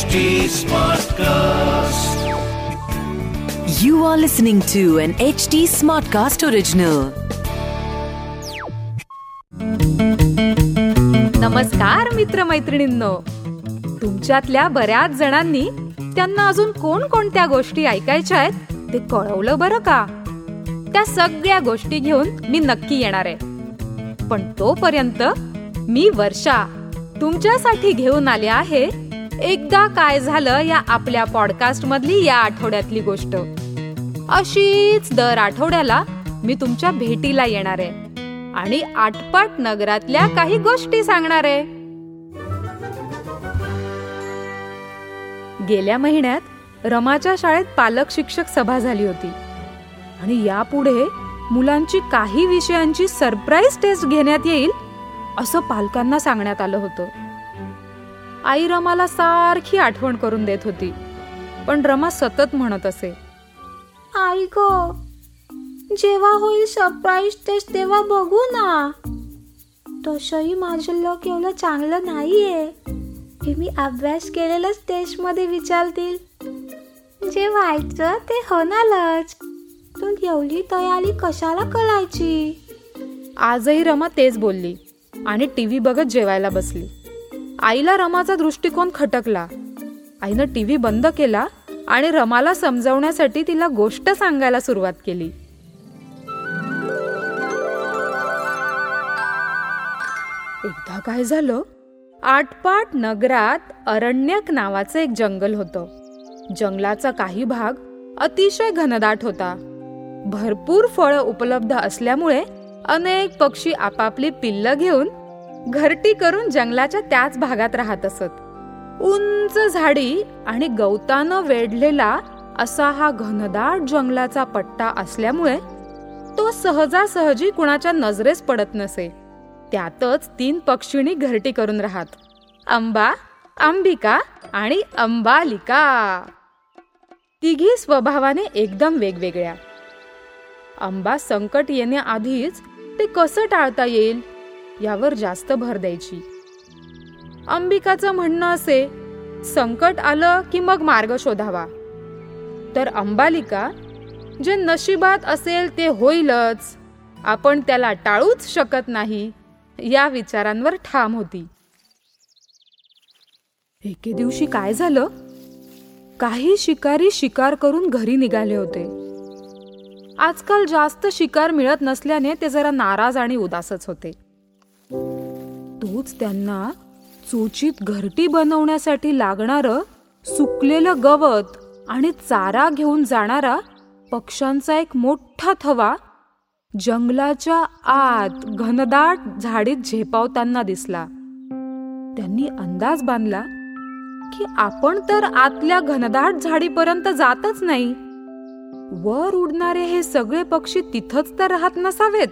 HD Smartcast. You are listening to an HD Smartcast original. नमस्कार मित्रमैत्रिणींनो तुमच्यातल्या बऱ्याच जणांनी त्यांना अजून कोणकोणत्या गोष्टी ऐकायच्या आहेत ते कळवलं बरं का त्या सगळ्या गोष्टी घेऊन मी नक्की येणार आहे पण तोपर्यंत मी वर्षा तुमच्यासाठी घेऊन आले आहे एकदा काय झालं या आपल्या पॉडकास्ट मधली या आठवड्यातली गोष्ट. अशीच दर आठवड्याला मी तुमच्या भेटीला येणार आहे. आणि आटपाट नगरातल्या काही गोष्टी सांगणार आहे. गेल्या महिन्यात रमाच्या शाळेत पालक शिक्षक सभा झाली होती. आणि यापुढे मुलांची काही विषयांची सरप्राईज टेस्ट घेण्यात येईल असं पालकांना सांगण्यात आलं होतं. आई रमाला सारखी आठवण करून देत होती. पण रमा सतत म्हणत असे आई ग जेव्हा होईल सरप्राईज टेस्ट तेव्हा बघू ना. तसंही माझं लक एवढं चांगलं नाहीये. की मी अभ्यास केलेलंच टेस्टमध्ये विचारतील. जे व्हायचं ते होणारच. तू एवढी तयारी कशाला करायची? आजही रमा तेच बोलली आणि टीव्ही बघत जेवायला बसली. आईला रमाचा दृष्टिकोन खटकला. आईनं टीव्ही बंद केला आणि रमाला समजवण्यासाठी तिला गोष्ट सांगायला सुरुवात केली. एकदा काय झालं? आटपाट नगरात अरण्यक नावाचं एक जंगल होतं. जंगलाचा काही भाग अतिशय घनदाट होता. भरपूर फळं उपलब्ध असल्यामुळे अनेक पक्षी आपापली पिल्लं घेऊन घरटी करून जंगलाच्या त्याच भागात राहत असत. उंच झाडी आणि गवतानं वेढलेला असा हा घनदाट जंगलाचा पट्टा असल्यामुळे तो सहजासहजी कुणाच्या नजरेस पडत नसे. त्यातच तीन पक्षिणी घरटी करून राहत. अंबा अंबिका आणि अंबालिका. तिघी स्वभावाने एकदम वेगवेगळ्या. अंबा संकट येण्याआधीच ते कसं टाळता येईल? यावर जास्त भर द्यायची. अंबिकाचं म्हणणं असे संकट आलं की मग मार्ग शोधावा. तर अंबालिका जे नशिबात असेल ते होईलच आपण त्याला टाळूच शकत नाही या विचारांवर ठाम होती. एके दिवशी काय झालं? काही शिकारी शिकार करून घरी निघाले होते. आजकाल जास्त शिकार मिळत नसल्याने ते जरा नाराज आणि उदासच होते. तोच त्यांना चोचीत घरटी बनवण्यासाठी लागणारं सुकलेलं गवत आणि चारा घेऊन जाणारा पक्ष्यांचा एक मोठा थवा जंगलाच्या आत घनदाट झाडीत झेपावताना दिसला. त्यांनी अंदाज बांधला की आपण तर आतल्या घनदाट झाडीपर्यंत जातच नाही. वर उडणारे हे सगळे पक्षी तिथंच तर राहत नसावेत.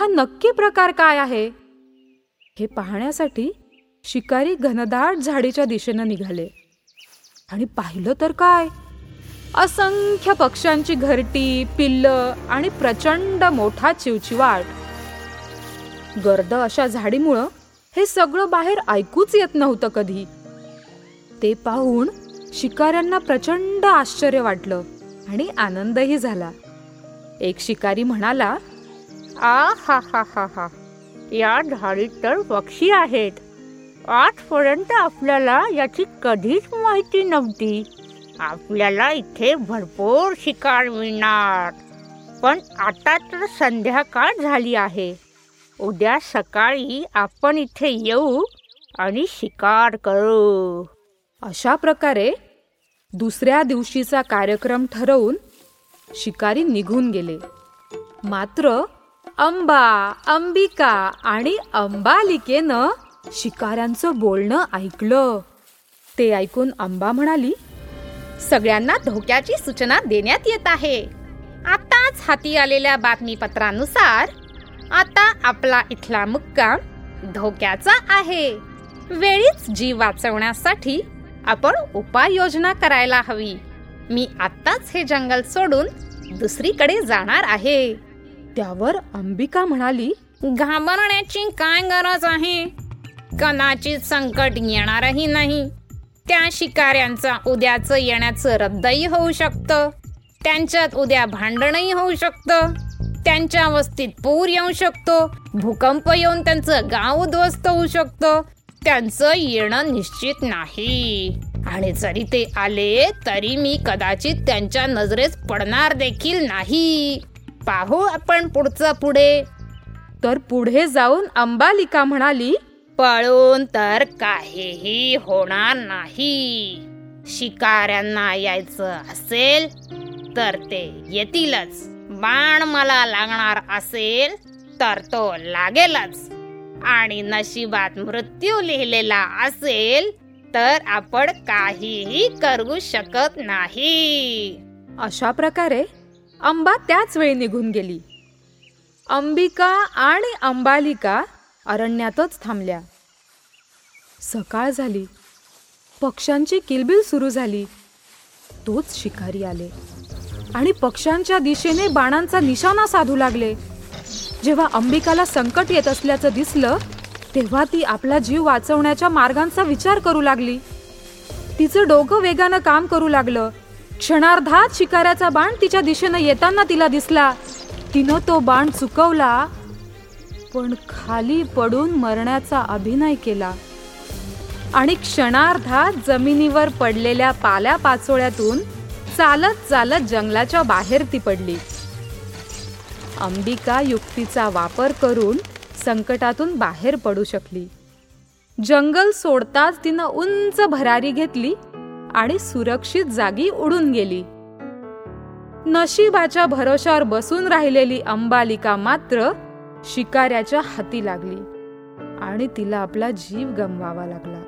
हा नक्की प्रकार काय आहे? हे पाहण्यासाठी शिकारी घनदाट झाडीच्या दिशेनं निघाले. आणि पाहिलं तर काय? असंख्य पक्ष्यांची घरटी पिल्ल आणि प्रचंड मोठा चिवचिवाट. गर्द अशा झाडीमुळं हे सगळं बाहेर ऐकूच येत नव्हतं कधी. ते पाहून शिकाऱ्यांना प्रचंड आश्चर्य वाटलं आणि आनंदही झाला. एक शिकारी म्हणाला आ हा हा हा हा या झाडीत तर पक्षी आहेत. आजपर्यंत आपल्याला याची कधीच माहिती नव्हती. आपल्याला इथे भरपूर शिकार मिळणार. पण आता तर संध्याकाळ झाली आहे. उद्या सकाळी आपण इथे येऊ आणि शिकार करू. अशा प्रकारे दुसऱ्या दिवशीचा कार्यक्रम ठरवून शिकारी निघून गेले. मात्र अंबा अंबिका आणि अंबालिकेनं शिकाऱ्यांचं बोलणं ऐकलं. ते ऐकून अंबा म्हणाली सगळ्यांना धोक्याची सूचना देण्यात येत आहे. आताच हाती आलेल्या बातमीपत्रानुसार आता आपला इथला मुक्काम धोक्याचा आहे. वेळीच जीव वाचवण्यासाठी आपण उपाययोजना करायला हवी. मी आत्ताच हे जंगल सोडून दुसरीकडे जाणार आहे. त्यावर अंबिका म्हणाली घाबरण्याची काय गरज आहे? कदाचित संकट येणारही नाही. त्या शिकाऱ्यांचा उद्याचं येण्याचं रद्दही होऊ शकतं. त्यांच्यात उद्या भांडणही होऊ शकतं. त्यांच्या वस्तीत पूर येऊ शकतो. भूकंप येऊन त्यांचं गाव उद्ध्वस्त होऊ शकतं. त्यांचं येणं निश्चित नाही. आणि जरी ते आले तरी मी कदाचित त्यांच्या नजरेस पडणार देखील नाही. पाहू आपण पुढचं पुढे. तर पुढे जाऊन अंबालिका म्हणाली पळून तर काहीही होणार नाही. शिकाऱ्यांना यायचं असेल तर ते येतीलच. बाण मला लागणार असेल तर तो लागेलच. आणि नशिबात मृत्यू लिहिलेला असेल तर आपण काहीही करू शकत नाही. अशा प्रकारे अंबा त्याच वेळी निघून गेली. अंबिका आणि अंबालिका अरण्यातच थांबल्या. सकाळ झाली. पक्ष्यांची किलबिल सुरू झाली. तोच शिकारी आले. आणि पक्ष्यांच्या दिशेने बाणांचा निशाणा साधू लागले. जेव्हा अंबिकाला संकट येत असल्याचं दिसलं तेव्हा ती आपला जीव वाचवण्याच्या मार्गांचा विचार करू लागली. तिचं डोकं वेगानं काम करू लागलं. क्षणार्धात शिकाऱ्याचा बाण तिच्या दिशेनं येताना तिला दिसला. तिनं तो बाण चुकवला पण खाली पडून मरण्याचा अभिनय केला. आणि क्षणार्धात जमिनीवर पडलेल्या पाल्या पाचोळ्यातून चालत चालत जंगलाच्या बाहेर ती पडली. अंबिका युक्तीचा वापर करून संकटातून बाहेर पडू शकली. जंगल सोडताच तिनं उंच भरारी घेतली आणि सुरक्षित जागी उडून गेली. नशिबाच्या भरोशावर बसून राहिलेली अंबालिका मात्र शिकाऱ्याच्या हाती लागली आणि तिला आपला जीव गमवावा लागला.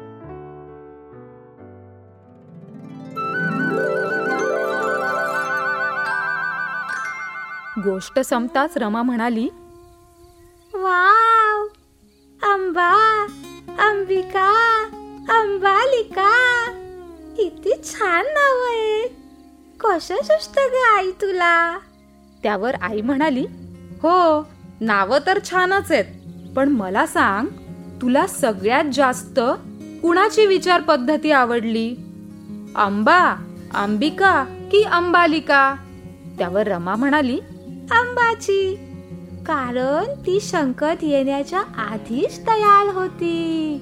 गोष्ट संपताच रमा म्हणाली वाव! अंबा अंबिका अंबालिका किती छान नाव आहे. कसं सुचतं ग आई तुला? त्यावर आई म्हणाली हो नावं तर छानच आहेत पण मला सांग तुला सगळ्यात जास्त कुणाची विचार पद्धती आवडली? अंबा अंबिका की अंबालिका? त्यावर रमा म्हणाली अंबाची कारण ती संकट येण्याच्या आधीच तयार होती.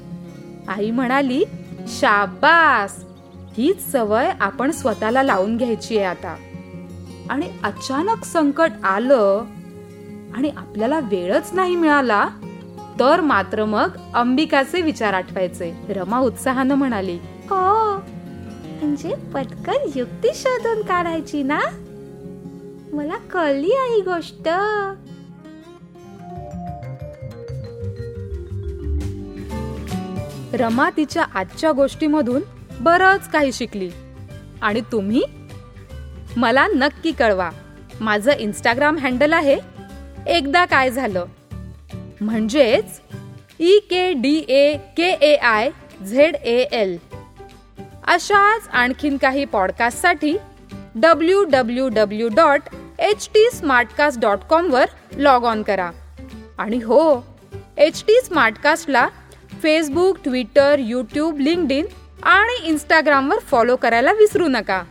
आई म्हणाली शाबास हीच सवय आपण स्वतःला लावून घ्यायची आहे आता. आणि अचानक संकट आलं आणि आपल्याला वेळच नाही मिळाला तर मात्र मग अंबिकाचे विचार आठवायचे. रमा उत्साहानं म्हणाली हो म्हणजे पटकन युक्ती शोधून काढायची ना? मला कळली आहे गोष्ट. रमा तिच्या आजच्या गोष्टीमधून बरंच काही शिकली. आणि तुम्ही? मला नक्की कळवा. माझं इंस्टाग्राम हँडल आहे. एकदा काय झालं? म्हणजेच E K D A K A I Z A L अशाच आणखीन काही पॉडकास्टसाठी W W W dot H T smartcast dot कॉमवर log on करा. आणि हो एच टी स्मार्टकास्टला Facebook Twitter YouTube LinkedIn आणि इंस्टाग्रामवर फॉलो करायला विसरू नका.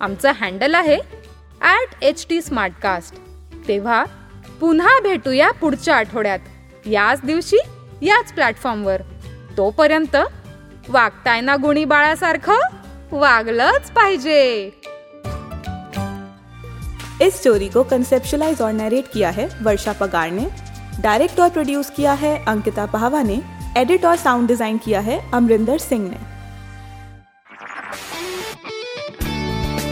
आमचं हँडल आहे ॲट एच टी स्मार्टकास्ट तेव्हा पुन्हा भेटूया पुढच्या आठवड्यात. याच दिवशी याच प्लॅटफॉर्मवर तोपर्यंत वागताय ना गुणी बाळासारखं? वागलंच पाहिजे. इस स्टोरी को कंसेप्शलाइज और नरेट किया है वर्षा पगार ने. डायरेक्ट और प्रोड्यूस किया है अंकिता पाहवा ने. एडिट और साउंड डिजाइन किया है अमरिंदर सिंह ने.